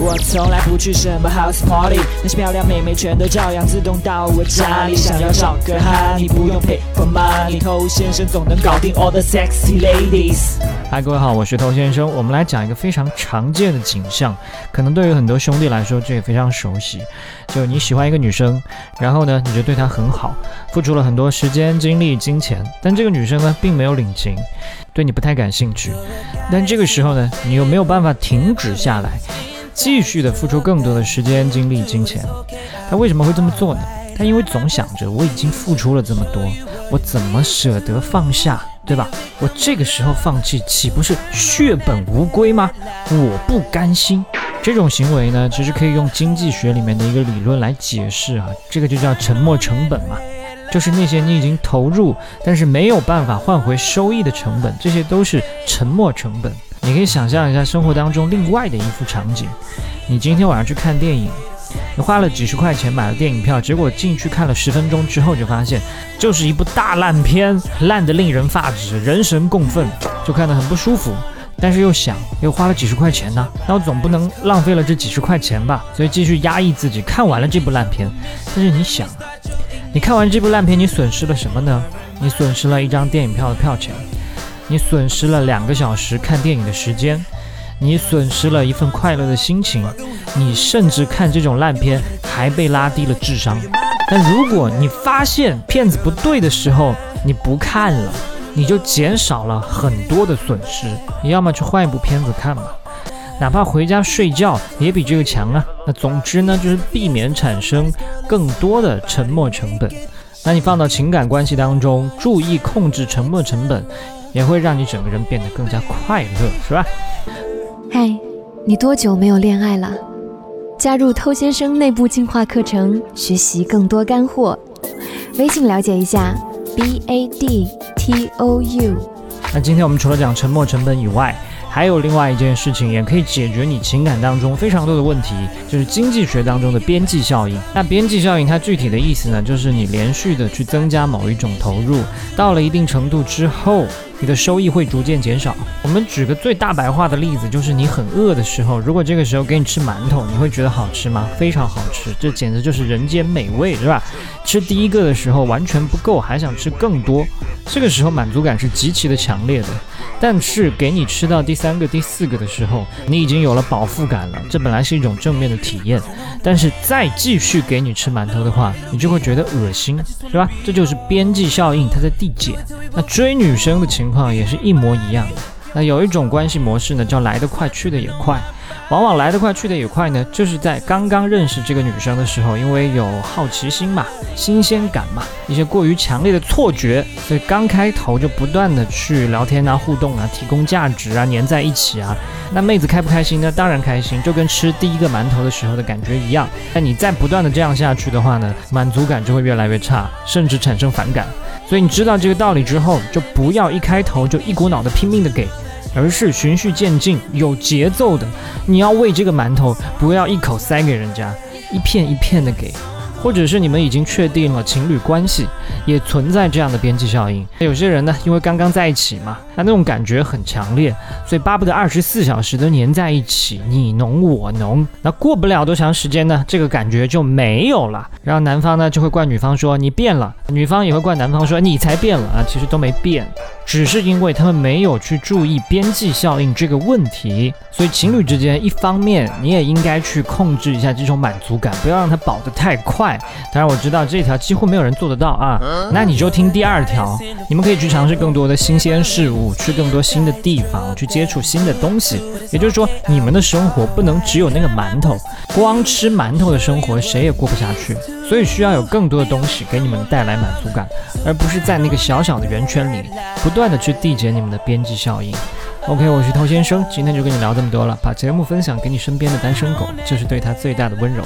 我从来不去什么 house party，那些漂亮妹妹全都照样自动到我家里。想要找个哈，你不用 pay for money，偷先生总能搞定 all the sexy ladies。嗨，各位好，我是头先生。我们来讲一个非常常见的景象，可能对于很多兄弟来说，这也非常熟悉。就你喜欢一个女生，然后呢，你就对她很好，付出了很多时间、精力、金钱，但这个女生呢，并没有领情，对你不太感兴趣。但这个时候呢，你又没有办法停止下来，继续的付出更多的时间、精力、金钱。他为什么会这么做呢？他因为总想着我已经付出了这么多，我怎么舍得放下，对吧？我这个时候放弃，岂不是血本无归吗？我不甘心。这种行为呢，其实可以用经济学里面的一个理论来解释啊，这个就叫沉没成本嘛，就是那些你已经投入，但是没有办法换回收益的成本，这些都是沉没成本。你可以想象一下生活当中另外的一幅场景，你今天晚上去看电影，你花了几十块钱买了电影票，结果进去看了十分钟之后就发现，就是一部大烂片，烂得令人发指，人神共愤，就看得很不舒服。但是又想，又花了几十块钱呢，那我总不能浪费了这几十块钱吧？所以继续压抑自己，看完了这部烂片。但是你想，你看完这部烂片，你损失了什么呢？你损失了一张电影票的票钱，你损失了两个小时看电影的时间，你损失了一份快乐的心情，你甚至看这种烂片还被拉低了智商。但如果你发现片子不对的时候，你不看了。你就减少了很多的损失。你要么去换一部片子看嘛，哪怕回家睡觉也比这个强啊。那总之呢，就是避免产生更多的沉没成本。那你放到情感关系当中，注意控制沉没成本，也会让你整个人变得更加快乐，是吧？嗨，你多久没有恋爱了？加入偷先生内部进化课程，学习更多干货。微信了解一下，b a d。T O U。那今天我们除了讲沉没成本以外，还有另外一件事情，也可以解决你情感当中非常多的问题，就是经济学当中的边际效应。那边际效应它具体的意思呢，就是你连续的去增加某一种投入，到了一定程度之后。你的收益会逐渐减少。我们举个最大白话的例子，就是你很饿的时候，如果这个时候给你吃馒头，你会觉得好吃吗？非常好吃，这简直就是人间美味，是吧？吃第一个的时候完全不够，还想吃更多，这个时候满足感是极其的强烈的。但是给你吃到第三个、第四个的时候，你已经有了饱腹感了，这本来是一种正面的体验。但是再继续给你吃馒头的话，你就会觉得恶心，是吧？这就是边际效应，它在递减。那追女生的情况也是一模一样的。那有一种关系模式呢，叫来得快去得也快。往往来得快去得也快呢，就是在刚刚认识这个女生的时候，因为有好奇心嘛、新鲜感嘛，一些过于强烈的错觉，所以刚开头就不断的去聊天啊、互动啊、提供价值啊、粘在一起啊。那妹子开不开心呢？当然开心，就跟吃第一个馒头的时候的感觉一样。但你再不断的这样下去的话呢，满足感就会越来越差，甚至产生反感。所以你知道这个道理之后，就不要一开头就一股脑的拼命的给。而是循序渐进、有节奏的。你要喂这个馒头，不要一口塞给人家，一片一片的给。或者是你们已经确定了情侣关系，也存在这样的边际效应。有些人呢，因为刚刚在一起嘛，那那种感觉很强烈，所以巴不得二十四小时都黏在一起，你侬我侬。那过不了多长时间呢，这个感觉就没有了。然后男方呢就会怪女方说你变了，女方也会怪男方说你才变了啊，其实都没变。只是因为他们没有去注意边际效应这个问题，所以情侣之间一方面你也应该去控制一下这种满足感，不要让它饱得太快。当然我知道这条几乎没有人做得到啊，那你就听第二条，你们可以去尝试更多的新鲜事物，去更多新的地方，去接触新的东西。也就是说，你们的生活不能只有那个馒头，光吃馒头的生活谁也过不下去。所以需要有更多的东西给你们带来满足感，而不是在那个小小的圆圈里不断的去递减你们的边际效应。OK，我是头先生，今天就跟你聊这么多了，把节目分享给你身边的单身狗，就是对他最大的温柔。